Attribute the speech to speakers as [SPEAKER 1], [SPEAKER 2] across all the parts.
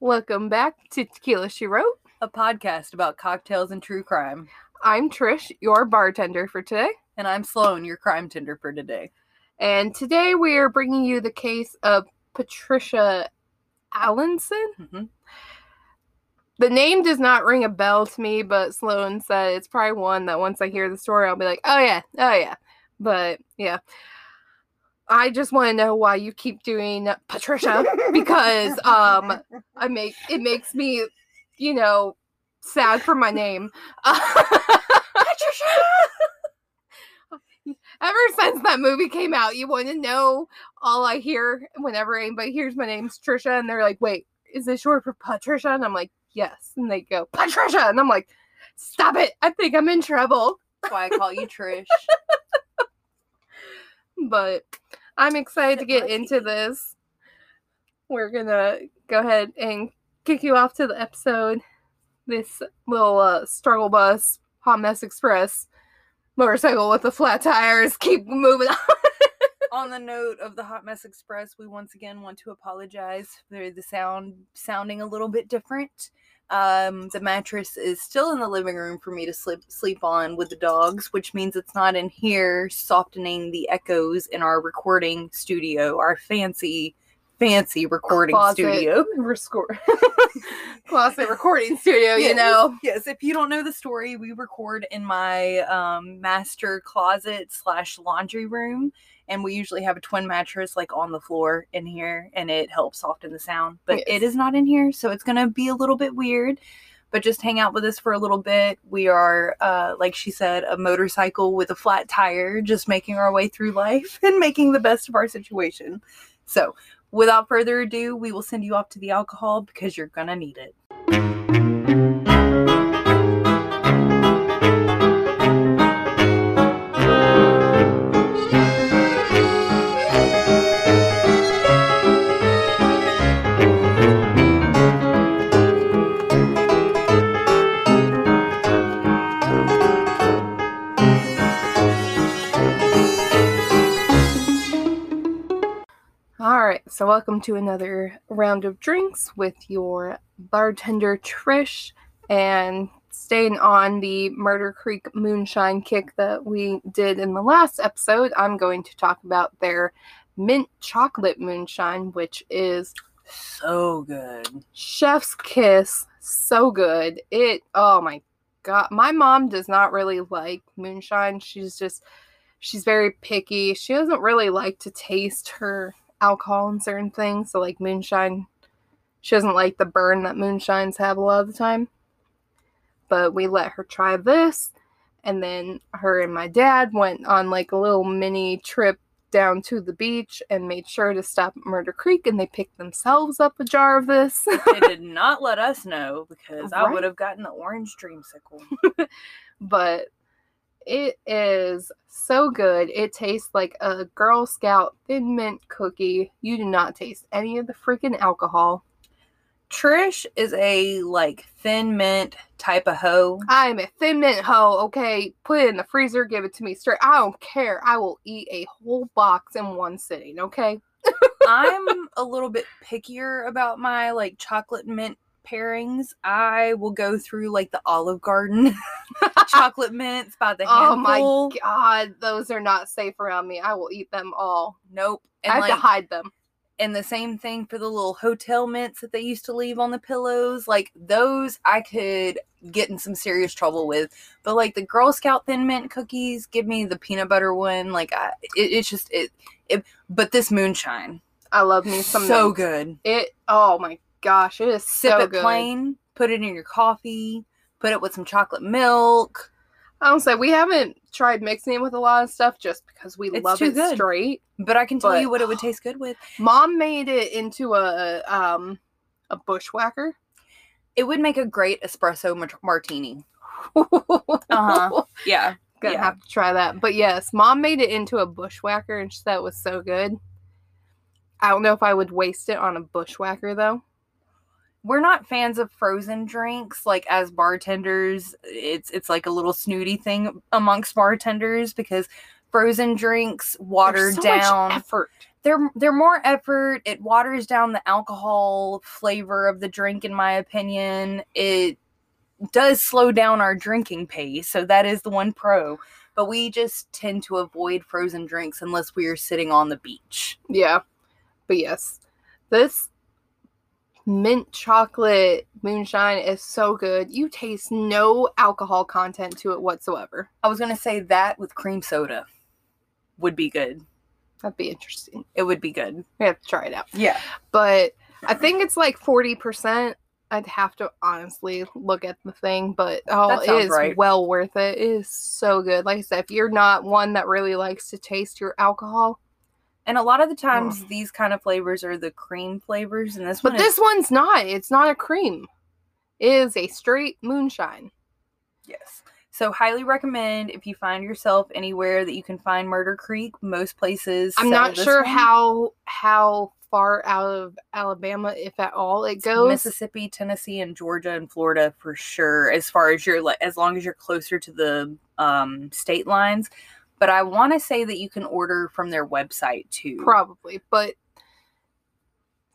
[SPEAKER 1] Welcome back to Tequila She Wrote.
[SPEAKER 2] a podcast about cocktails and true crime.
[SPEAKER 1] I'm Trish, your bartender for today.
[SPEAKER 2] And I'm Sloane, your crime tender for today.
[SPEAKER 1] And today we are bringing you the case of Patricia Allanson.
[SPEAKER 2] Mhm.
[SPEAKER 1] The name does not ring a bell to me, but Sloane said it's probably one that once I hear the story, I'll be like, oh yeah, oh yeah. But yeah. I just want to know why you keep doing Patricia because um I make it makes me, you know, sad for my name. Patricia. Ever since that movie came out, you want to know all I hear whenever anybody hears my name's Trisha, and they're like, "Wait, is this short for Patricia?" And I'm like, "Yes." And they go, "Patricia," and I'm like, "Stop it! I think I'm in trouble."
[SPEAKER 2] That's why I call you Trish.
[SPEAKER 1] But I'm excited to get into this. We're gonna go ahead and kick you off to the episode. This little uh, struggle bus, Hot Mess Express, motorcycle with the flat tires, keep moving on.
[SPEAKER 2] On the note of the Hot Mess Express, we once again want to apologize for the sound sounding a little bit different. Um, the mattress is still in the living room for me to sleep sleep on with the dogs, which means it's not in here softening the echoes in our recording studio, our fancy, fancy recording
[SPEAKER 1] Closet
[SPEAKER 2] studio.
[SPEAKER 1] rescore- Closet recording studio, you
[SPEAKER 2] Yes,
[SPEAKER 1] know.
[SPEAKER 2] Yes, if you don't know the story, we record in my um, master closet slash laundry room, and we usually have a twin mattress like on the floor in here, and it helps soften the sound. But
[SPEAKER 1] Yes.
[SPEAKER 2] it is not in here, so it's gonna be a little bit weird. But just hang out with us for a little bit. We are, uh, like she said, a motorcycle with a flat tire, just making our way through life and making the best of our situation. So, without further ado, we will send you off to the alcohol because you're gonna need it.
[SPEAKER 1] All right, so welcome to another round of drinks with your bartender Trish, and staying on the Murder Creek moonshine kick that we did in the last episode. I'm going to talk about their mint chocolate moonshine, which is
[SPEAKER 2] So good.
[SPEAKER 1] chef's kiss. So good. It. Oh my god, my mom does not really like moonshine. She's just she's very picky. She doesn't really like to taste her alcohol and certain things. So like moonshine, she doesn't like the burn that moonshines have a lot of the time. But we let her try this, and then her and my dad went on like a little mini trip down to the beach and made sure to stop at Murder Creek, and they picked themselves up a jar of this.
[SPEAKER 2] they did not let us know because I would have gotten the orange dreamsicle.
[SPEAKER 1] but it is so good. It tastes like a Girl Scout thin mint cookie. You do not taste any of the freaking alcohol.
[SPEAKER 2] Trish is a like thin mint type of hoe.
[SPEAKER 1] I'm a thin mint hoe, okay? Put it in the freezer, give it to me straight. I don't care. I will eat a whole box in one sitting, okay?
[SPEAKER 2] I'm a little bit pickier about my like chocolate mint pairings. I will go through like the Olive Garden chocolate mints by the
[SPEAKER 1] Oh
[SPEAKER 2] handful.
[SPEAKER 1] my god, those are not safe around me. I will eat them all.
[SPEAKER 2] Nope.
[SPEAKER 1] I
[SPEAKER 2] And
[SPEAKER 1] have
[SPEAKER 2] like
[SPEAKER 1] to hide them.
[SPEAKER 2] and the same thing for the little hotel mints that they used to leave on the pillows. Like those, I could get in some serious trouble with. But like the Girl Scout thin mint cookies, give me the peanut butter one. Like I, it, it's just it, it. But this moonshine,
[SPEAKER 1] I love me some
[SPEAKER 2] so
[SPEAKER 1] mint.
[SPEAKER 2] good.
[SPEAKER 1] It oh my gosh, it is
[SPEAKER 2] Sip
[SPEAKER 1] so
[SPEAKER 2] it
[SPEAKER 1] good.
[SPEAKER 2] plain. Put it in your coffee. Put it with some chocolate milk.
[SPEAKER 1] I don't say we haven't tried mixing it with a lot of stuff just because we
[SPEAKER 2] It's
[SPEAKER 1] love
[SPEAKER 2] too
[SPEAKER 1] it
[SPEAKER 2] good.
[SPEAKER 1] straight.
[SPEAKER 2] But I can tell
[SPEAKER 1] But-
[SPEAKER 2] you what it would taste good with.
[SPEAKER 1] Mom made it into a um a bushwhacker.
[SPEAKER 2] It would make a great espresso mart- martini.
[SPEAKER 1] uh-huh.
[SPEAKER 2] Yeah.
[SPEAKER 1] Gonna
[SPEAKER 2] yeah.
[SPEAKER 1] have to try that. But yes, mom made it into a bushwhacker and she said it was so good. I don't know if I would waste it on a bushwhacker though.
[SPEAKER 2] We're not fans of frozen drinks like as bartenders it's it's like a little snooty thing amongst bartenders because frozen drinks watered
[SPEAKER 1] so
[SPEAKER 2] down.
[SPEAKER 1] much effort.
[SPEAKER 2] they're they're more effort. It waters down the alcohol flavor of the drink, in my opinion. It does slow down our drinking pace, so that is the one pro. But we just tend to avoid frozen drinks unless we are sitting on the beach.
[SPEAKER 1] Yeah. But yes, this mint chocolate moonshine is so good. You taste no alcohol content to it whatsoever.
[SPEAKER 2] I was gonna say that with cream soda would be good.
[SPEAKER 1] That'd be interesting.
[SPEAKER 2] It would be good.
[SPEAKER 1] We have to try it out.
[SPEAKER 2] Yeah.
[SPEAKER 1] But I think it's like 40%. I'd have to honestly look at the thing, but oh, it is
[SPEAKER 2] right.
[SPEAKER 1] well worth it. It is so good. Like I said, if you're not one that really likes to taste your alcohol,
[SPEAKER 2] And a lot of the times these kind of flavors are the cream flavors, and this
[SPEAKER 1] but
[SPEAKER 2] one
[SPEAKER 1] this
[SPEAKER 2] is,
[SPEAKER 1] one's not. It's not a cream. It is a straight moonshine.
[SPEAKER 2] Yes. So highly recommend if you find yourself anywhere that you can find Murder Creek. Most places.
[SPEAKER 1] I'm not sure
[SPEAKER 2] one.
[SPEAKER 1] how how far out of Alabama, if at all, it goes.
[SPEAKER 2] Mississippi, Tennessee, and Georgia and Florida for sure. As far as you're like, as long as you're closer to the um, state lines. But I want to say that you can order from their website too.
[SPEAKER 1] Probably, but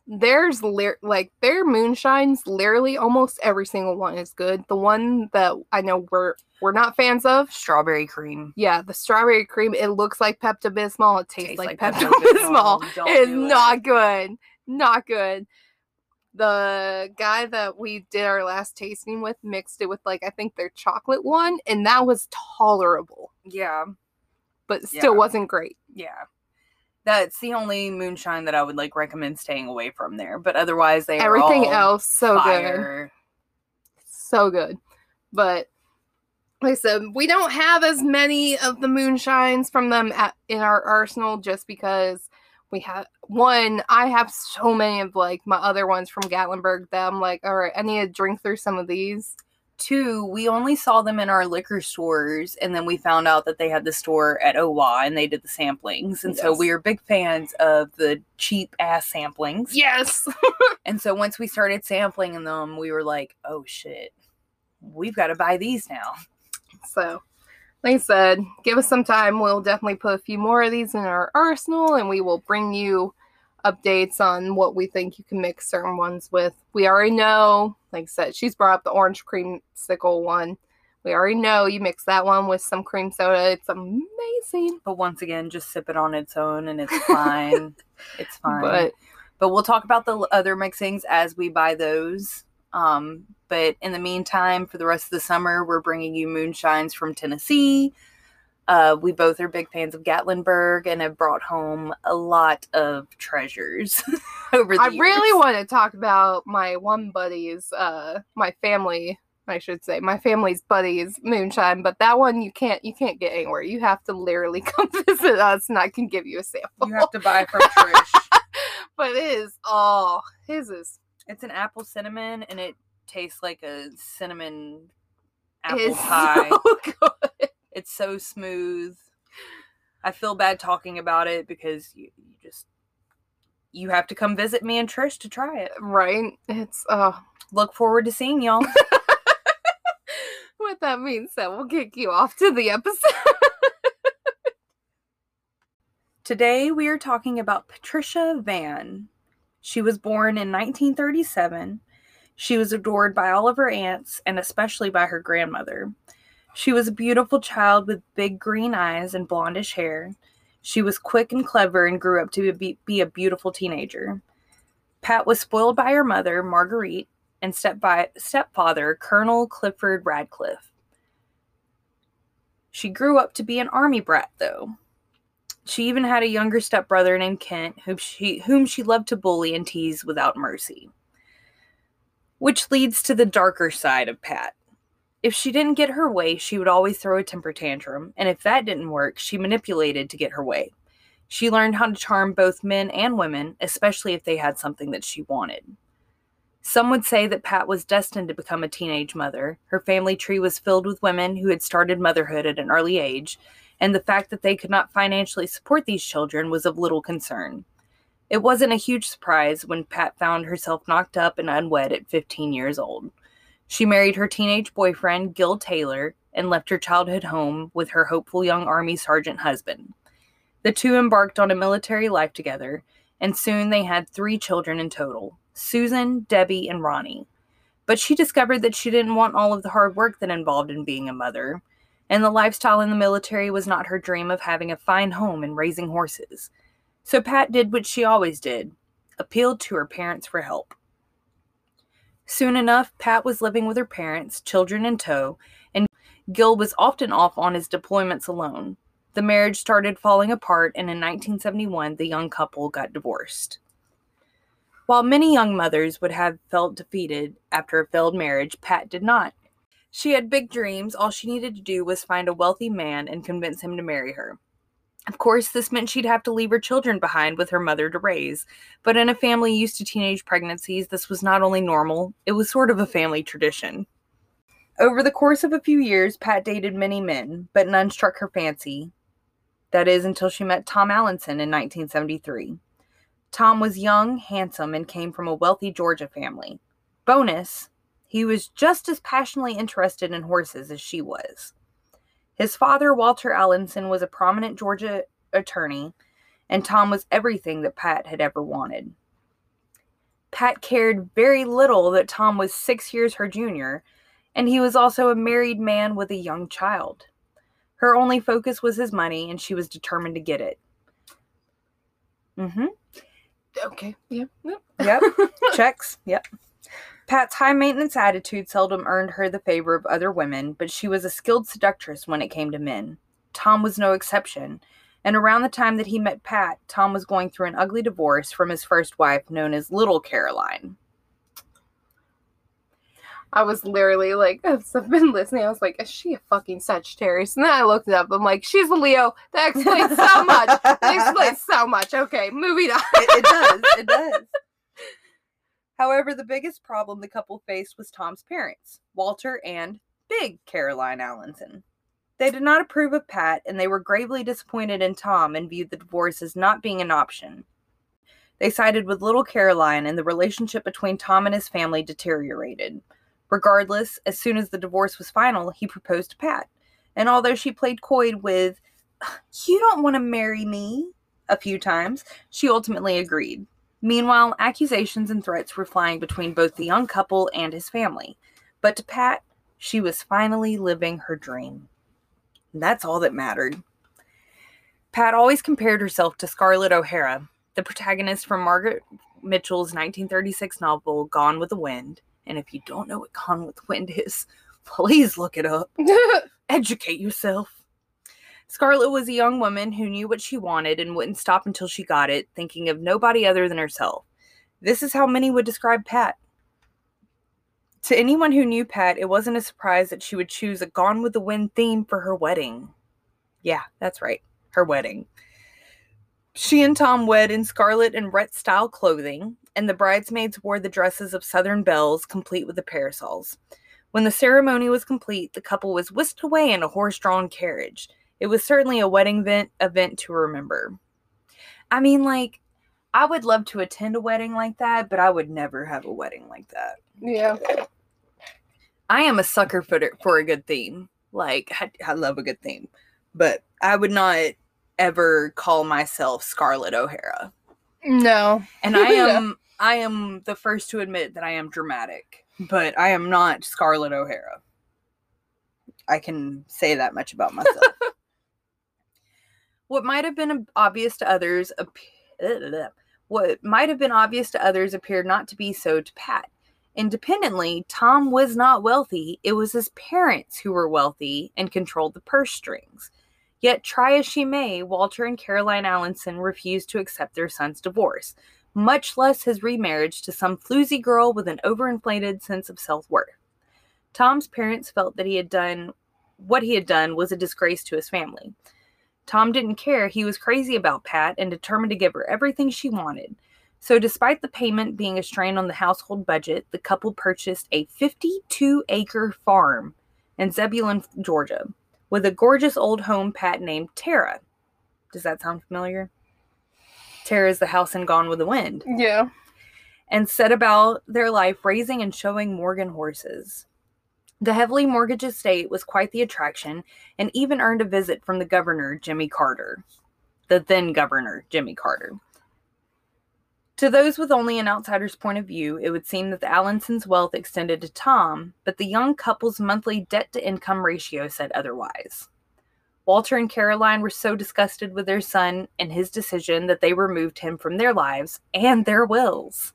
[SPEAKER 1] there's lir- like their moonshines. Literally, almost every single one is good. The one that I know we're we're not fans of.
[SPEAKER 2] Strawberry cream.
[SPEAKER 1] Yeah, the strawberry cream. It looks like Pepto Bismol. It tastes,
[SPEAKER 2] Tastes
[SPEAKER 1] like,
[SPEAKER 2] like
[SPEAKER 1] Pepto. Bismol. It's
[SPEAKER 2] it.
[SPEAKER 1] not good. Not good. The guy that we did our last tasting with mixed it with like I think their chocolate one, and that was tolerable,
[SPEAKER 2] Yeah.
[SPEAKER 1] But still
[SPEAKER 2] Yeah.
[SPEAKER 1] wasn't great.
[SPEAKER 2] Yeah. That's the only moonshine that I would like recommend staying away from there. But otherwise, they are
[SPEAKER 1] Everything else so good. so good. But like I said, we don't have as many of the moonshines from them at, in our arsenal just because we have one. I have so many of like my other ones from Gatlinburg that I'm like, all right, I need to drink through some of these.
[SPEAKER 2] Two, we only saw them in our liquor stores, and then we found out that they had the store at OWA and they did the samplings. And so we are big fans of the cheap ass samplings.
[SPEAKER 1] Yes.
[SPEAKER 2] And so once we started sampling them, we were like, oh shit, we've got to buy these now.
[SPEAKER 1] so, like I said, give us some time. We'll definitely put a few more of these in our arsenal and we will bring you updates on what we think you can mix certain ones with. We already know, like I said, she's brought up the orange creamsicle one. We already know you mix that one with some cream soda. It's amazing.
[SPEAKER 2] But once again, just sip it on its own and it's fine. it's fine.
[SPEAKER 1] But
[SPEAKER 2] but we'll talk about the other mixings as we buy those. Um, but in the meantime, for the rest of the summer, we're bringing you moonshines from Tennessee. Uh, we both are big fans of Gatlinburg and have brought home a lot of treasures over the
[SPEAKER 1] I really want to talk about my one buddy's, uh, my family, I should say, my family's buddy's moonshine, but that one you can't, you can't get anywhere. You have to literally come visit us, and I can give you a sample.
[SPEAKER 2] You have to buy from Trish.
[SPEAKER 1] but it is, oh, his is,
[SPEAKER 2] It's an apple cinnamon, and it tastes like a cinnamon apple
[SPEAKER 1] is
[SPEAKER 2] pie.
[SPEAKER 1] so good.
[SPEAKER 2] It's so smooth. I feel bad talking about it because you, you just you have to come visit me and Trish to try it.
[SPEAKER 1] Right? It's, oh,
[SPEAKER 2] Look forward to seeing y'all.
[SPEAKER 1] what that means that we'll kick you off to the episode.
[SPEAKER 2] Today we are talking about Patricia Van. She was born in 1937. She was adored by all of her aunts and especially by her grandmother. She was a beautiful child with big green eyes and blondish hair. She was quick and clever and grew up to be, be a beautiful teenager. Pat was spoiled by her mother, Marguerite, and stepfather, Colonel Clifford Radcliffe. She grew up to be an army brat, though. She even had a younger stepbrother named Kent, whom she, whom she loved to bully and tease without mercy. Which leads to the darker side of Pat. If she didn't get her way, she would always throw a temper tantrum, and if that didn't work, she manipulated to get her way. She learned how to charm both men and women, especially if they had something that she wanted. Some would say that Pat was destined to become a teenage mother. Her family tree was filled with women who had started motherhood at an early age, and the fact that they could not financially support these children was of little concern. It wasn't a huge surprise when Pat found herself knocked up and unwed at 15 years old. She married her teenage boyfriend, Gil Taylor, and left her childhood home with her hopeful young Army sergeant husband. The two embarked on a military life together, and soon they had three children in total Susan, Debbie, and Ronnie. But she discovered that she didn't want all of the hard work that involved in being a mother, and the lifestyle in the military was not her dream of having a fine home and raising horses. So Pat did what she always did appealed to her parents for help. Soon enough, Pat was living with her parents, children in tow, and Gil was often off on his deployments alone. The marriage started falling apart, and in 1971, the young couple got divorced. While many young mothers would have felt defeated after a failed marriage, Pat did not. She had big dreams. All she needed to do was find a wealthy man and convince him to marry her. Of course, this meant she'd have to leave her children behind with her mother to raise. But in a family used to teenage pregnancies, this was not only normal, it was sort of a family tradition. Over the course of a few years, Pat dated many men, but none struck her fancy. That is, until she met Tom Allanson in 1973. Tom was young, handsome, and came from a wealthy Georgia family. Bonus, he was just as passionately interested in horses as she was. His father, Walter Allanson, was a prominent Georgia attorney, and Tom was everything that Pat had ever wanted. Pat cared very little that Tom was six years her junior, and he was also a married man with a young child. Her only focus was his money, and she was determined to get it. Mm hmm.
[SPEAKER 1] Okay. Yep. Yep.
[SPEAKER 2] Yep. Checks. Yep. Pat's high maintenance attitude seldom earned her the favor of other women, but she was a skilled seductress when it came to men. Tom was no exception, and around the time that he met Pat, Tom was going through an ugly divorce from his first wife, known as Little Caroline.
[SPEAKER 1] I was literally like, as I've been listening, I was like, is she a fucking Sagittarius? And then I looked it up. I'm like, she's a Leo. That explains so much. That explains so much. Okay, moving on.
[SPEAKER 2] it, it does. It does. However, the biggest problem the couple faced was Tom's parents, Walter and Big Caroline Allanson. They did not approve of Pat, and they were gravely disappointed in Tom and viewed the divorce as not being an option. They sided with little Caroline, and the relationship between Tom and his family deteriorated. Regardless, as soon as the divorce was final, he proposed to Pat. And although she played coy with, You don't want to marry me, a few times, she ultimately agreed. Meanwhile, accusations and threats were flying between both the young couple and his family. But to Pat, she was finally living her dream. And that's all that mattered. Pat always compared herself to Scarlett O'Hara, the protagonist from Margaret Mitchell's 1936 novel Gone with the Wind. And if you don't know what Gone with the Wind is, please look it up. Educate yourself. Scarlett was a young woman who knew what she wanted and wouldn't stop until she got it, thinking of nobody other than herself. This is how many would describe Pat. To anyone who knew Pat, it wasn't a surprise that she would choose a Gone with the Wind theme for her wedding. Yeah, that's right, her wedding. She and Tom wed in Scarlett and Rhett style clothing, and the bridesmaids wore the dresses of Southern belles, complete with the parasols. When the ceremony was complete, the couple was whisked away in a horse drawn carriage. It was certainly a wedding event, event to remember. I mean, like, I would love to attend a wedding like that, but I would never have a wedding like that.
[SPEAKER 1] Yeah.
[SPEAKER 2] I am a sucker for, for a good theme. Like, I, I love a good theme, but I would not ever call myself Scarlett O'Hara.
[SPEAKER 1] No.
[SPEAKER 2] And I am I am the first to admit that I am dramatic, but I am not Scarlett O'Hara. I can say that much about myself. what might have been obvious to others what might have been obvious to others appeared not to be so to Pat. Independently, Tom was not wealthy. It was his parents who were wealthy and controlled the purse strings. Yet, try as she may, Walter and Caroline Allanson refused to accept their son's divorce, much less his remarriage to some floozy girl with an overinflated sense of self worth. Tom's parents felt that he had done what he had done was a disgrace to his family. Tom didn't care. He was crazy about Pat and determined to give her everything she wanted. So, despite the payment being a strain on the household budget, the couple purchased a 52 acre farm in Zebulon, Georgia with a gorgeous old home Pat named Tara. Does that sound familiar? Tara is the house in Gone with the Wind.
[SPEAKER 1] Yeah.
[SPEAKER 2] And set about their life raising and showing Morgan horses. The heavily mortgaged estate was quite the attraction and even earned a visit from the governor, Jimmy Carter, the then governor, Jimmy Carter. To those with only an outsider's point of view, it would seem that the Allansons' wealth extended to Tom, but the young couple's monthly debt to income ratio said otherwise. Walter and Caroline were so disgusted with their son and his decision that they removed him from their lives and their wills.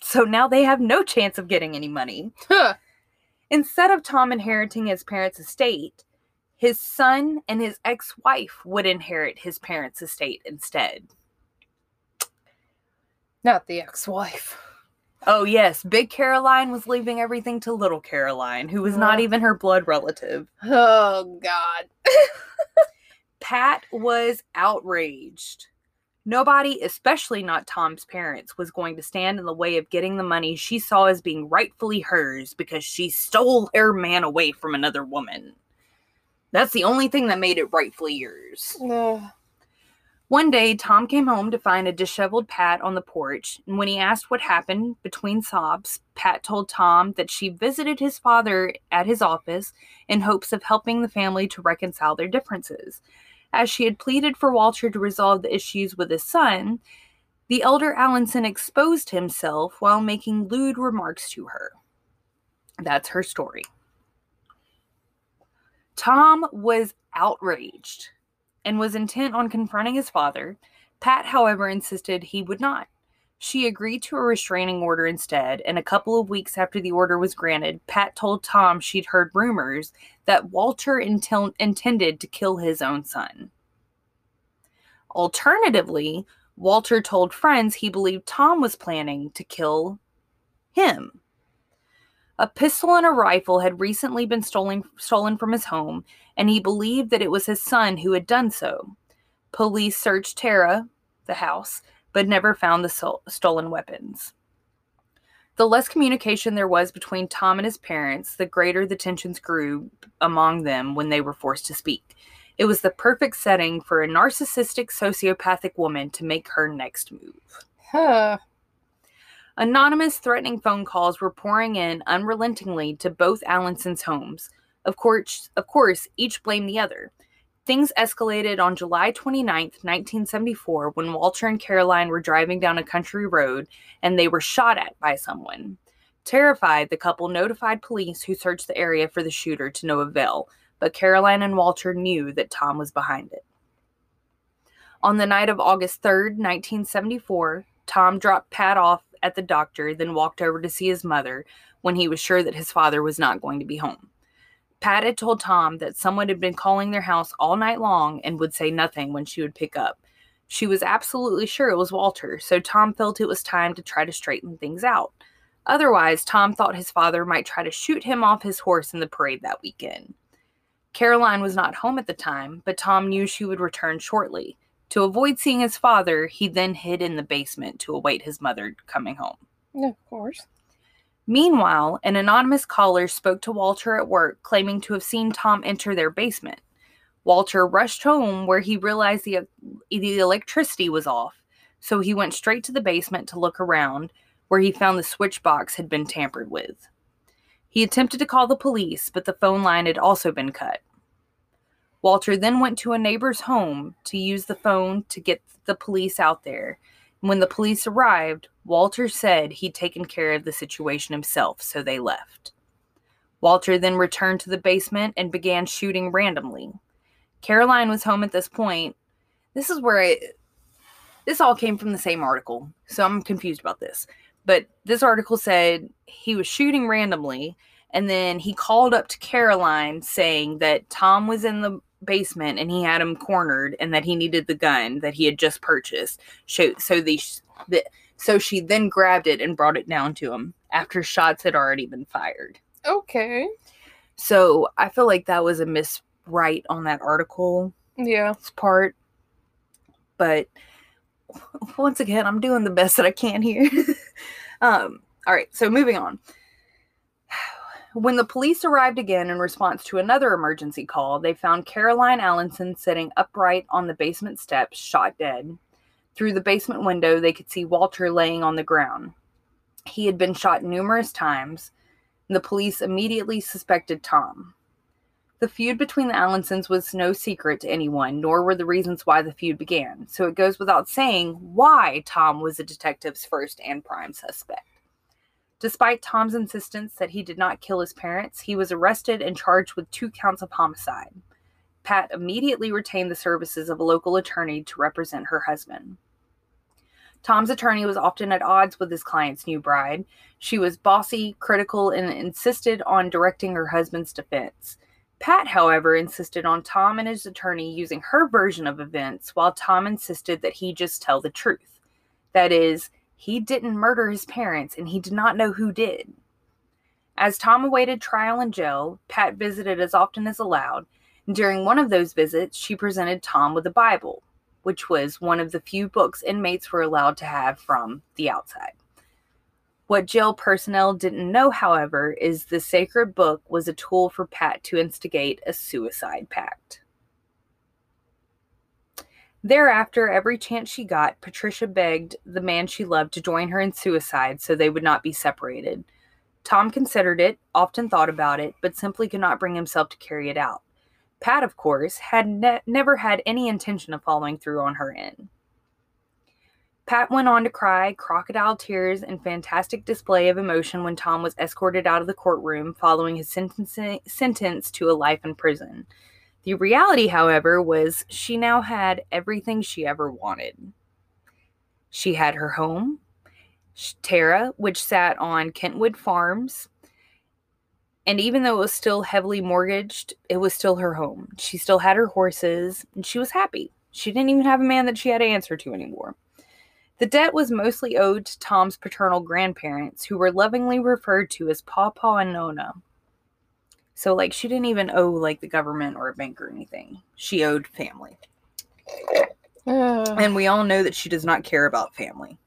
[SPEAKER 2] So now they have no chance of getting any money.
[SPEAKER 1] Huh.
[SPEAKER 2] Instead of Tom inheriting his parents' estate, his son and his ex wife would inherit his parents' estate instead.
[SPEAKER 1] Not the ex-wife.
[SPEAKER 2] Oh, yes, Big Caroline was leaving everything to Little Caroline, who was not even her blood relative.
[SPEAKER 1] Oh God.
[SPEAKER 2] Pat was outraged. Nobody, especially not Tom's parents, was going to stand in the way of getting the money she saw as being rightfully hers because she stole her man away from another woman. That's the only thing that made it rightfully yours.
[SPEAKER 1] Ugh.
[SPEAKER 2] One day, Tom came home to find a disheveled Pat on the porch, and when he asked what happened between sobs, Pat told Tom that she visited his father at his office in hopes of helping the family to reconcile their differences. As she had pleaded for Walter to resolve the issues with his son, the elder Allanson exposed himself while making lewd remarks to her. That's her story. Tom was outraged and was intent on confronting his father. Pat, however, insisted he would not. She agreed to a restraining order instead, and a couple of weeks after the order was granted, Pat told Tom she'd heard rumors that Walter intel- intended to kill his own son. Alternatively, Walter told friends he believed Tom was planning to kill him. A pistol and a rifle had recently been stolen, stolen from his home, and he believed that it was his son who had done so. Police searched Tara, the house, but never found the sol- stolen weapons. The less communication there was between Tom and his parents, the greater the tensions grew among them when they were forced to speak. It was the perfect setting for a narcissistic sociopathic woman to make her next move.
[SPEAKER 1] Huh.
[SPEAKER 2] Anonymous threatening phone calls were pouring in unrelentingly to both Allanson's homes. Of course, of course, each blamed the other. Things escalated on July 29, 1974, when Walter and Caroline were driving down a country road and they were shot at by someone. Terrified, the couple notified police who searched the area for the shooter to no avail, but Caroline and Walter knew that Tom was behind it. On the night of August 3rd, 1974, Tom dropped Pat off at the doctor, then walked over to see his mother when he was sure that his father was not going to be home. Pat had told Tom that someone had been calling their house all night long and would say nothing when she would pick up. She was absolutely sure it was Walter, so Tom felt it was time to try to straighten things out. Otherwise, Tom thought his father might try to shoot him off his horse in the parade that weekend. Caroline was not home at the time, but Tom knew she would return shortly. To avoid seeing his father, he then hid in the basement to await his mother coming home.
[SPEAKER 1] Of course.
[SPEAKER 2] Meanwhile, an anonymous caller spoke to Walter at work, claiming to have seen Tom enter their basement. Walter rushed home where he realized the, the electricity was off, so he went straight to the basement to look around, where he found the switch box had been tampered with. He attempted to call the police, but the phone line had also been cut. Walter then went to a neighbor's home to use the phone to get the police out there. When the police arrived, Walter said he'd taken care of the situation himself, so they left. Walter then returned to the basement and began shooting randomly. Caroline was home at this point. This is where I. This all came from the same article, so I'm confused about this. But this article said he was shooting randomly, and then he called up to Caroline saying that Tom was in the basement and he had him cornered and that he needed the gun that he had just purchased. So, so the, the so she then grabbed it and brought it down to him after shots had already been fired.
[SPEAKER 1] Okay.
[SPEAKER 2] So I feel like that was a miswrite on that article.
[SPEAKER 1] Yeah.
[SPEAKER 2] part. But once again, I'm doing the best that I can here. um, all right, so moving on. When the police arrived again in response to another emergency call, they found Caroline Allanson sitting upright on the basement steps, shot dead. Through the basement window, they could see Walter laying on the ground. He had been shot numerous times. And the police immediately suspected Tom. The feud between the Allansons was no secret to anyone, nor were the reasons why the feud began, so it goes without saying why Tom was the detective's first and prime suspect. Despite Tom's insistence that he did not kill his parents, he was arrested and charged with two counts of homicide. Pat immediately retained the services of a local attorney to represent her husband. Tom's attorney was often at odds with his client's new bride. She was bossy, critical, and insisted on directing her husband's defense. Pat, however, insisted on Tom and his attorney using her version of events, while Tom insisted that he just tell the truth. That is, he didn't murder his parents and he did not know who did. As Tom awaited trial in jail, Pat visited as often as allowed. During one of those visits, she presented Tom with a Bible, which was one of the few books inmates were allowed to have from the outside. What jail personnel didn't know, however, is the sacred book was a tool for Pat to instigate a suicide pact. Thereafter, every chance she got, Patricia begged the man she loved to join her in suicide so they would not be separated. Tom considered it, often thought about it, but simply could not bring himself to carry it out. Pat, of course, had ne- never had any intention of following through on her end. Pat went on to cry crocodile tears and fantastic display of emotion when Tom was escorted out of the courtroom following his sentence to a life in prison. The reality, however, was she now had everything she ever wanted. She had her home, Tara, which sat on Kentwood Farms, and even though it was still heavily mortgaged, it was still her home. She still had her horses, and she was happy. She didn't even have a man that she had to answer to anymore. The debt was mostly owed to Tom's paternal grandparents, who were lovingly referred to as Pawpaw and Nona. So, like, she didn't even owe, like, the government or a bank or anything. She owed family. Uh, and we all know that she does not care about family.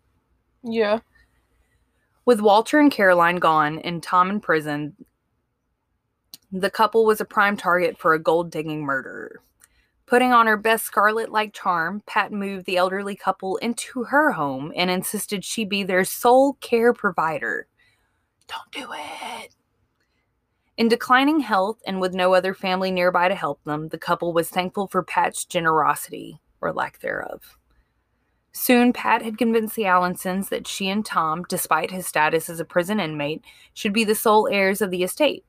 [SPEAKER 1] Yeah.
[SPEAKER 2] With Walter and Caroline gone and Tom in prison, the couple was a prime target for a gold digging murderer. Putting on her best Scarlett like charm, Pat moved the elderly couple into her home and insisted she be their sole care provider. Don't do it. In declining health and with no other family nearby to help them, the couple was thankful for Pat's generosity, or lack thereof. Soon, Pat had convinced the Allansons that she and Tom, despite his status as a prison inmate, should be the sole heirs of the estate.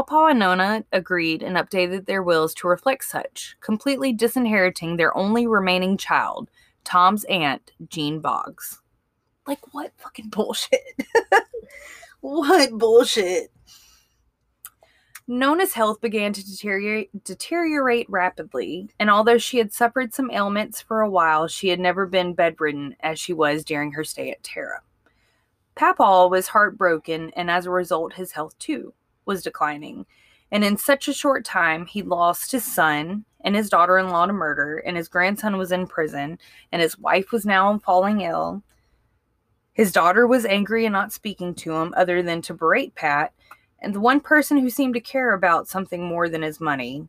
[SPEAKER 2] Paw and Nona agreed and updated their wills to reflect such, completely disinheriting their only remaining child, Tom's aunt, Jean Boggs. Like, what fucking bullshit? what bullshit? Nona's health began to deteriorate, deteriorate rapidly, and although she had suffered some ailments for a while, she had never been bedridden as she was during her stay at Tara. Papaw was heartbroken, and as a result, his health too was declining. And in such a short time, he lost his son and his daughter in law to murder, and his grandson was in prison, and his wife was now falling ill. His daughter was angry and not speaking to him other than to berate Pat, and the one person who seemed to care about something more than his money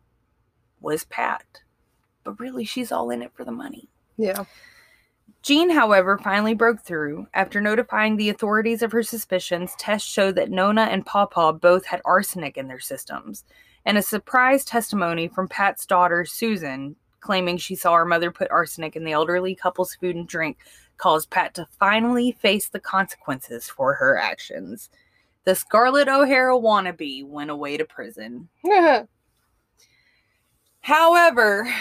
[SPEAKER 2] was Pat. But really, she's all in it for the money.
[SPEAKER 1] Yeah.
[SPEAKER 2] Jean, however, finally broke through. After notifying the authorities of her suspicions, tests showed that Nona and Pawpaw both had arsenic in their systems. And a surprise testimony from Pat's daughter, Susan, claiming she saw her mother put arsenic in the elderly couple's food and drink, caused Pat to finally face the consequences for her actions. The Scarlett O'Hara wannabe went away to prison. However,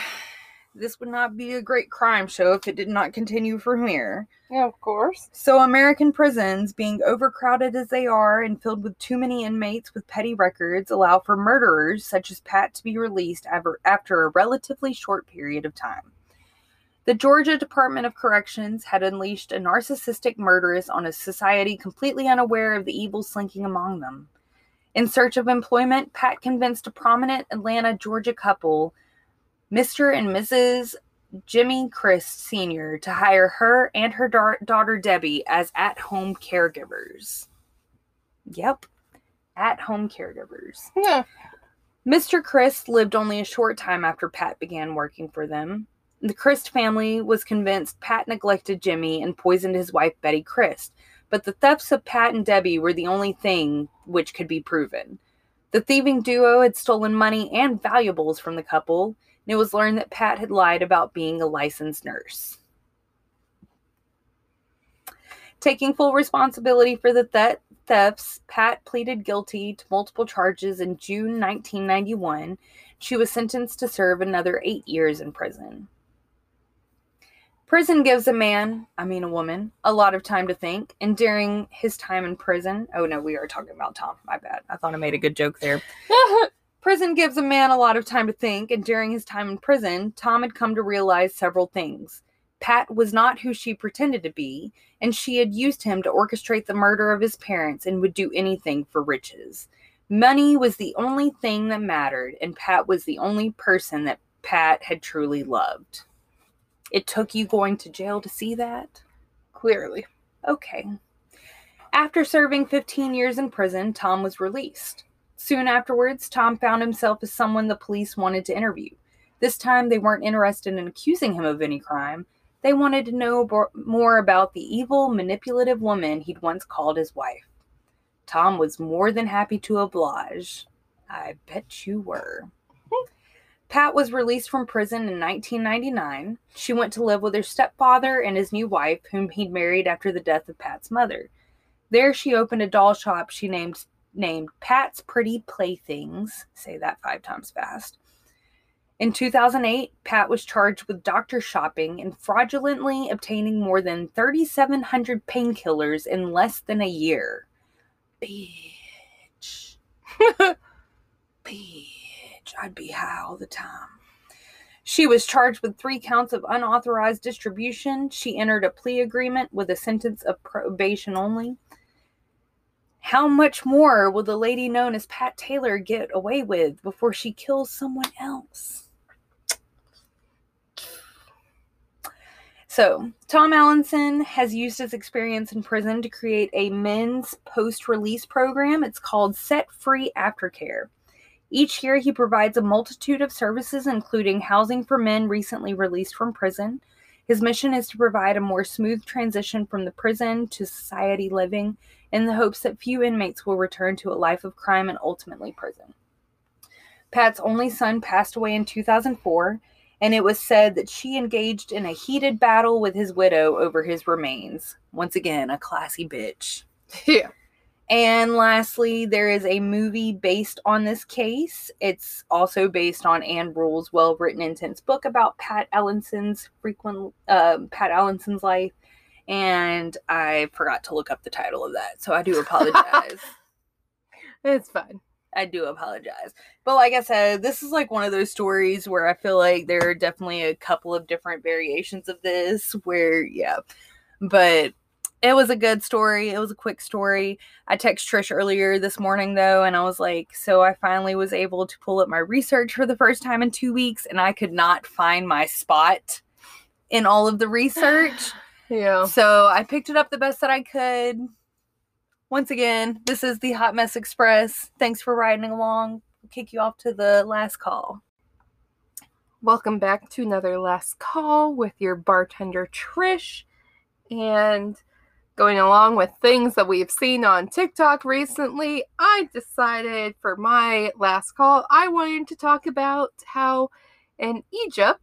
[SPEAKER 2] this would not be a great crime show if it did not continue from here.
[SPEAKER 1] Yeah, of course.
[SPEAKER 2] So, American prisons, being overcrowded as they are and filled with too many inmates with petty records, allow for murderers such as Pat to be released after a relatively short period of time. The Georgia Department of Corrections had unleashed a narcissistic murderess on a society completely unaware of the evil slinking among them. In search of employment, Pat convinced a prominent Atlanta, Georgia couple Mr. and Mrs. Jimmy Christ Sr. to hire her and her da- daughter Debbie as at home caregivers. Yep, at home caregivers.
[SPEAKER 1] Yeah.
[SPEAKER 2] Mr. Christ lived only a short time after Pat began working for them. The Christ family was convinced Pat neglected Jimmy and poisoned his wife Betty Christ, but the thefts of Pat and Debbie were the only thing which could be proven. The thieving duo had stolen money and valuables from the couple, and it was learned that Pat had lied about being a licensed nurse. Taking full responsibility for the th- thefts, Pat pleaded guilty to multiple charges in June 1991. She was sentenced to serve another eight years in prison. Prison gives a man, I mean a woman, a lot of time to think, and during his time in prison, oh no, we are talking about Tom, my bad. I thought I made a good joke there. prison gives a man a lot of time to think, and during his time in prison, Tom had come to realize several things. Pat was not who she pretended to be, and she had used him to orchestrate the murder of his parents and would do anything for riches. Money was the only thing that mattered, and Pat was the only person that Pat had truly loved. It took you going to jail to see that?
[SPEAKER 1] Clearly.
[SPEAKER 2] Okay. After serving 15 years in prison, Tom was released. Soon afterwards, Tom found himself as someone the police wanted to interview. This time, they weren't interested in accusing him of any crime. They wanted to know bo- more about the evil, manipulative woman he'd once called his wife. Tom was more than happy to oblige. I bet you were. Pat was released from prison in 1999. She went to live with her stepfather and his new wife, whom he'd married after the death of Pat's mother. There, she opened a doll shop she named named Pat's Pretty Playthings. Say that five times fast. In 2008, Pat was charged with doctor shopping and fraudulently obtaining more than 3,700 painkillers in less than a year. Bitch. Bitch. I'd be high all the time. She was charged with three counts of unauthorized distribution. She entered a plea agreement with a sentence of probation only. How much more will the lady known as Pat Taylor get away with before she kills someone else? So, Tom Allanson has used his experience in prison to create a men's post release program. It's called Set Free Aftercare. Each year, he provides a multitude of services, including housing for men recently released from prison. His mission is to provide a more smooth transition from the prison to society living in the hopes that few inmates will return to a life of crime and ultimately prison. Pat's only son passed away in 2004, and it was said that she engaged in a heated battle with his widow over his remains. Once again, a classy bitch.
[SPEAKER 1] Yeah.
[SPEAKER 2] And lastly, there is a movie based on this case. It's also based on Ann Rule's well-written, intense book about Pat Allanson's frequent uh, Pat Allanson's life, and I forgot to look up the title of that, so I do apologize.
[SPEAKER 1] It's fine.
[SPEAKER 2] I do apologize. But like I said, this is like one of those stories where I feel like there are definitely a couple of different variations of this where yeah. But it was a good story. It was a quick story. I texted Trish earlier this morning though, and I was like, so I finally was able to pull up my research for the first time in two weeks, and I could not find my spot in all of the research.
[SPEAKER 1] Yeah.
[SPEAKER 2] So I picked it up the best that I could. Once again, this is the Hot Mess Express. Thanks for riding along. I'll kick you off to the last call.
[SPEAKER 1] Welcome back to another last call with your bartender Trish. And going along with things that we've seen on TikTok recently, I decided for my last call, I wanted to talk about how in Egypt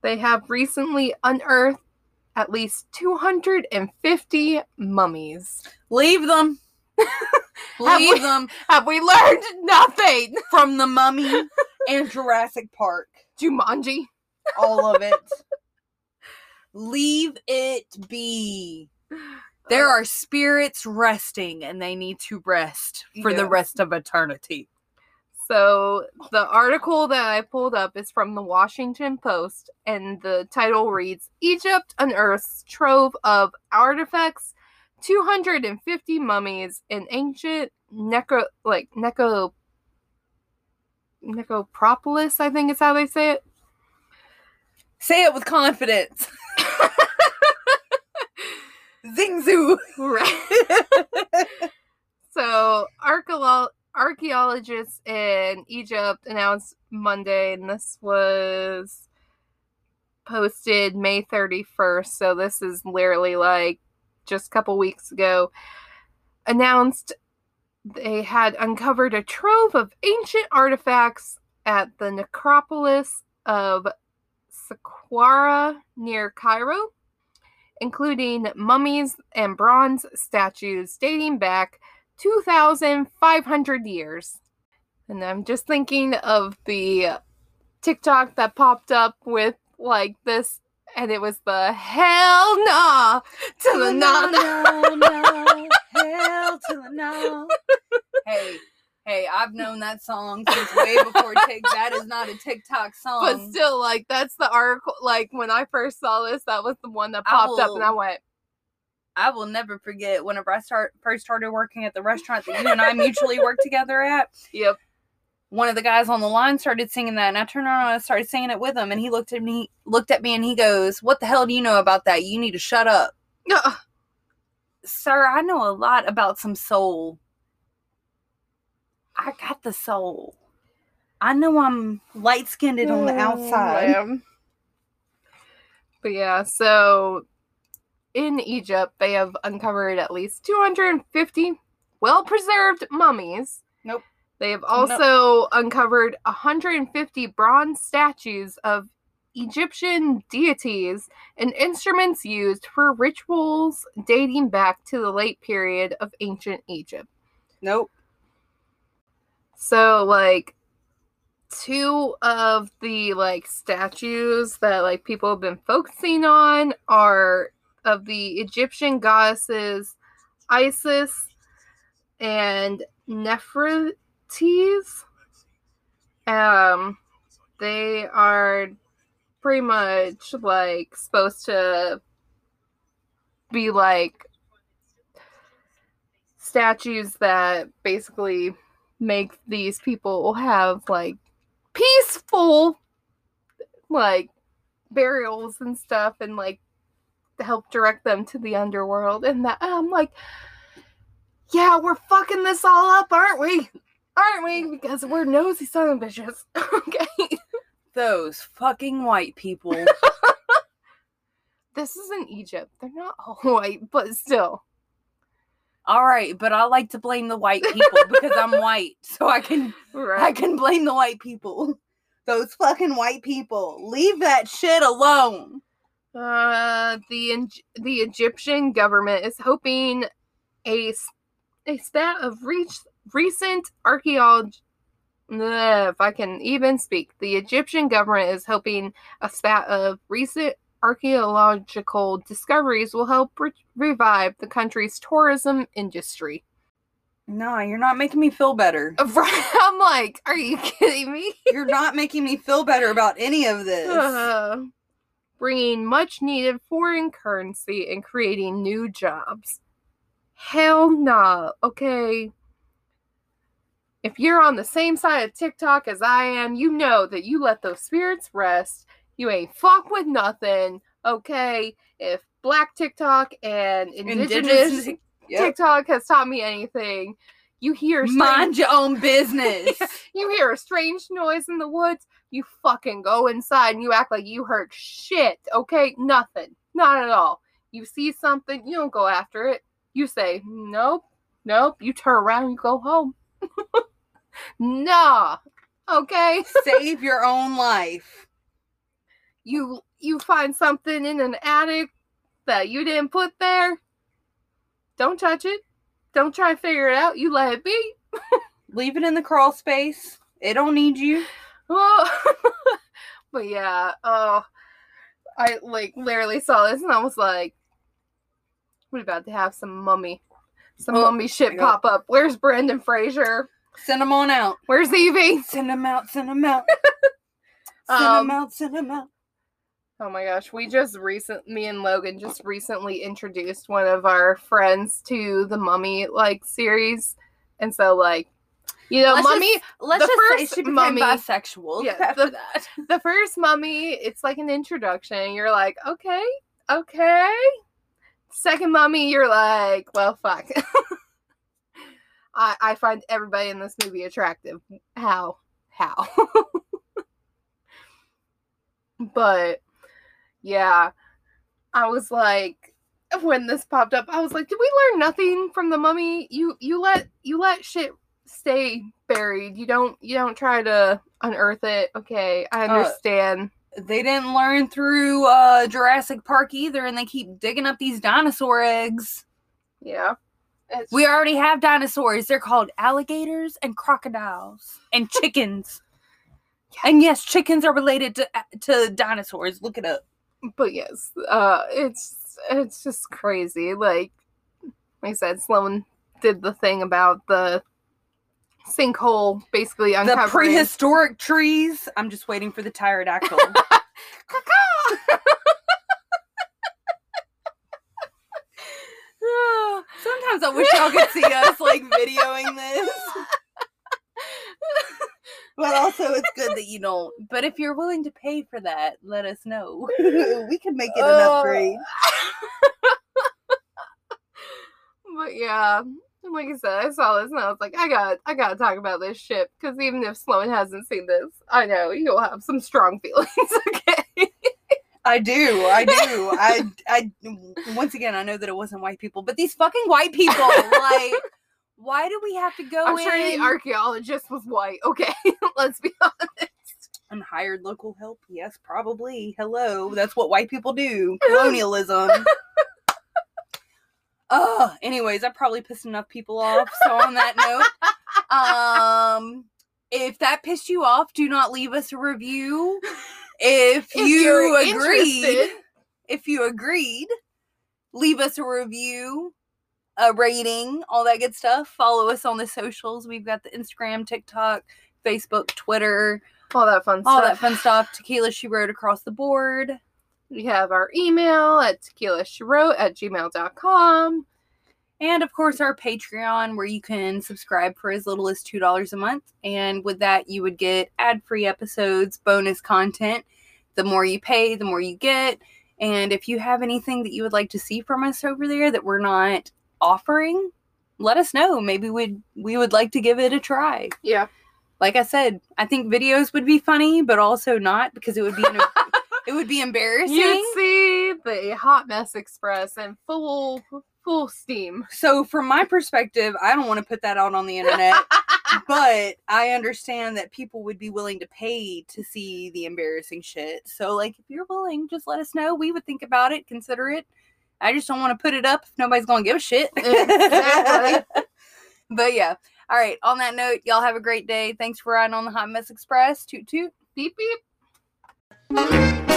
[SPEAKER 1] they have recently unearthed at least 250 mummies.
[SPEAKER 2] Leave them. Leave
[SPEAKER 1] we-
[SPEAKER 2] them
[SPEAKER 1] Have we learned nothing?
[SPEAKER 2] from the mummy and Jurassic Park.
[SPEAKER 1] Jumanji.
[SPEAKER 2] All of it. Leave it be. There are spirits resting and they need to rest for the rest of eternity.
[SPEAKER 1] So the article that I pulled up is from the Washington Post, and the title reads: "Egypt unearths trove of artifacts, 250 mummies, and ancient necro like neco necropolis. I think is how they say it.
[SPEAKER 2] Say it with confidence. Zingzoo.
[SPEAKER 1] Right. So, archaeologists in Egypt announced Monday, and this was posted May 31st. So, this is literally like just a couple weeks ago announced they had uncovered a trove of ancient artifacts at the necropolis of Saqqara near Cairo, including mummies and bronze statues dating back 2,500 years. And I'm just thinking of the TikTok that popped up with like this, and it was the hell nah to the nah nah.
[SPEAKER 2] no, hell to the no. Hey, hey, I've known that song since way before Tik. That is not a TikTok song.
[SPEAKER 1] But still, like that's the article. Like when I first saw this, that was the one that popped up, and I went,
[SPEAKER 2] I will never forget whenever I start first started working at the restaurant that you and I mutually worked together at.
[SPEAKER 1] "Yep."
[SPEAKER 2] One of the guys on the line started singing that, and I turned around and I started singing it with him. And he looked at me, looked at me, and he goes, "What the hell do you know about that? You need to shut up, sir. I know a lot about some soul. I got the soul. I know I'm light skinned on the
[SPEAKER 1] Oh,
[SPEAKER 2] outside.
[SPEAKER 1] But yeah, so in Egypt, they have uncovered at least 250 well preserved mummies.
[SPEAKER 2] Nope.
[SPEAKER 1] They have also uncovered 150 bronze statues of Egyptian deities and instruments used for rituals dating back to the late period of ancient Egypt.
[SPEAKER 2] Nope.
[SPEAKER 1] So like two of the like statues that like people have been focusing on are of the Egyptian goddesses Isis and Nefertiti. Um they are pretty much like supposed to be like statues that basically make these people have like peaceful like burials and stuff and like help direct them to the underworld and that I'm like yeah we're fucking this all up aren't we? Aren't we? Because we're nosy son of bitches. Okay.
[SPEAKER 2] Those fucking white people.
[SPEAKER 1] this is in Egypt. They're not all white but still
[SPEAKER 2] All right, but I like to blame the white people because I'm white, so I can I can blame the white people. Those fucking white people. Leave that shit alone.
[SPEAKER 1] Uh, the the Egyptian government is hoping a a spat of reach, recent archaeology. If I can even speak, the Egyptian government is hoping a spat of recent archaeological discoveries will help re- revive the country's tourism industry.
[SPEAKER 2] No, you're not making me feel better.
[SPEAKER 1] I'm like, are you kidding me?
[SPEAKER 2] You're not making me feel better about any of this.
[SPEAKER 1] Uh, bringing much needed foreign currency and creating new jobs. Hell nah, okay? If you're on the same side of TikTok as I am, you know that you let those spirits rest. You ain't fuck with nothing, okay? If black TikTok and indigenous,
[SPEAKER 2] Yep.
[SPEAKER 1] TikTok has taught me anything, you hear strange-
[SPEAKER 2] Mind your own business.
[SPEAKER 1] you hear a strange noise in the woods, you fucking go inside and you act like you heard shit, okay? Nothing. Not at all. You see something, you don't go after it. You say, nope, nope. You turn around, you go home. nah. Okay?
[SPEAKER 2] Save your own life.
[SPEAKER 1] You you find something in an attic that you didn't put there. Don't touch it. Don't try to figure it out. You let it be.
[SPEAKER 2] Leave it in the crawl space. It don't need you.
[SPEAKER 1] Oh, but yeah, oh, I like literally saw this and I was like, "We're about to have some mummy, some
[SPEAKER 2] Oh,
[SPEAKER 1] mummy shit pop up." Where's Brendan Fraser?
[SPEAKER 2] Send him on out.
[SPEAKER 1] Where's Evie?
[SPEAKER 2] Send him out. Send him out. Send
[SPEAKER 1] Um,
[SPEAKER 2] them out. Send him out.
[SPEAKER 1] Oh my gosh, we just recent me and Logan just recently introduced one of our friends to the Mummy like series, and so like, you know,
[SPEAKER 2] Let's
[SPEAKER 1] Mummy.
[SPEAKER 2] just- let's
[SPEAKER 1] the
[SPEAKER 2] just say
[SPEAKER 1] first
[SPEAKER 2] she became
[SPEAKER 1] mummy-
[SPEAKER 2] bisexual.
[SPEAKER 1] Yeah, the-
[SPEAKER 2] that.
[SPEAKER 1] the first mummy, it's like an introduction. You're like, okay, okay. Second mummy, you're like, well, fuck. I I find everybody in this movie attractive. How? How? but yeah, I was like, when this popped up, I was like, did we learn nothing from the mummy? You you let you let shit stay buried. You don't you don't try to unearth it. Okay, I
[SPEAKER 2] Uh,
[SPEAKER 1] understand.
[SPEAKER 2] They didn't learn through uh, Jurassic Park either, and they keep digging up these dinosaur eggs.
[SPEAKER 1] yeah. It's-
[SPEAKER 2] We already have dinosaurs. They're called alligators and crocodiles and chickens. And yes, chickens are related to to dinosaurs. Look it up.
[SPEAKER 1] But yes, uh it's it's just crazy. Like like I said, Sloane did the thing about the sinkhole basically uncovering The
[SPEAKER 2] prehistoric trees. I'm just waiting for the pterodactyl. Sometimes I wish y'all could see us like videoing this. But also, it's good that you don't. But if you're willing to pay for that, let us know. we can make it an
[SPEAKER 1] Oh.
[SPEAKER 2] upgrade.
[SPEAKER 1] but yeah, like I said, I saw this and I was like, I got, I gotta talk about this ship because even if Sloane hasn't seen this, I know you'll have some strong feelings. okay.
[SPEAKER 2] I do. I do. I, I, once again, I know that it wasn't white people, but these fucking white people, like, why do we have to go
[SPEAKER 1] I'm sure the archaeologist was white. Okay, let's be honest.
[SPEAKER 2] and hired local help? Yes, probably. Hello. That's what white people do. Colonialism. Oh, anyways, I probably pissed enough people off. So on that note, um, if that pissed you off, do not leave us a review. If,
[SPEAKER 1] If
[SPEAKER 2] you agreed,
[SPEAKER 1] interested.
[SPEAKER 2] if you agreed, leave us a review, a rating, all that good stuff. Follow us on the socials. We've got the Instagram, TikTok, Facebook, Twitter,
[SPEAKER 1] All that fun
[SPEAKER 2] all
[SPEAKER 1] stuff.
[SPEAKER 2] that fun stuff. Tequila she wrote across the board.
[SPEAKER 1] We have our email at tequila she wrote at gmail.com.
[SPEAKER 2] And of course, our Patreon, where you can subscribe for as little as $2 a month. And with that, you would get ad free episodes, bonus content. The more you pay, the more you get. And if you have anything that you would like to see from us over there that we're not offering, let us know. Maybe we'd we would like to give it a try.
[SPEAKER 1] Yeah.
[SPEAKER 2] Like I said, I think videos would be funny, but also not because it would be an, it would be embarrassing.
[SPEAKER 1] You'd see the Hot Mess Express and full full steam.
[SPEAKER 2] So from my perspective, I don't want to put that out on the internet. but I understand that people would be willing to pay to see the embarrassing shit. So, like, if you're willing, just let us know. We would think about it, consider it. I just don't want to put it up if nobody's going to give a shit.
[SPEAKER 1] Exactly.
[SPEAKER 2] but yeah. All right. On that note, y'all have a great day. Thanks for riding on the Hot Mess Express. Toot toot.
[SPEAKER 1] beep beep.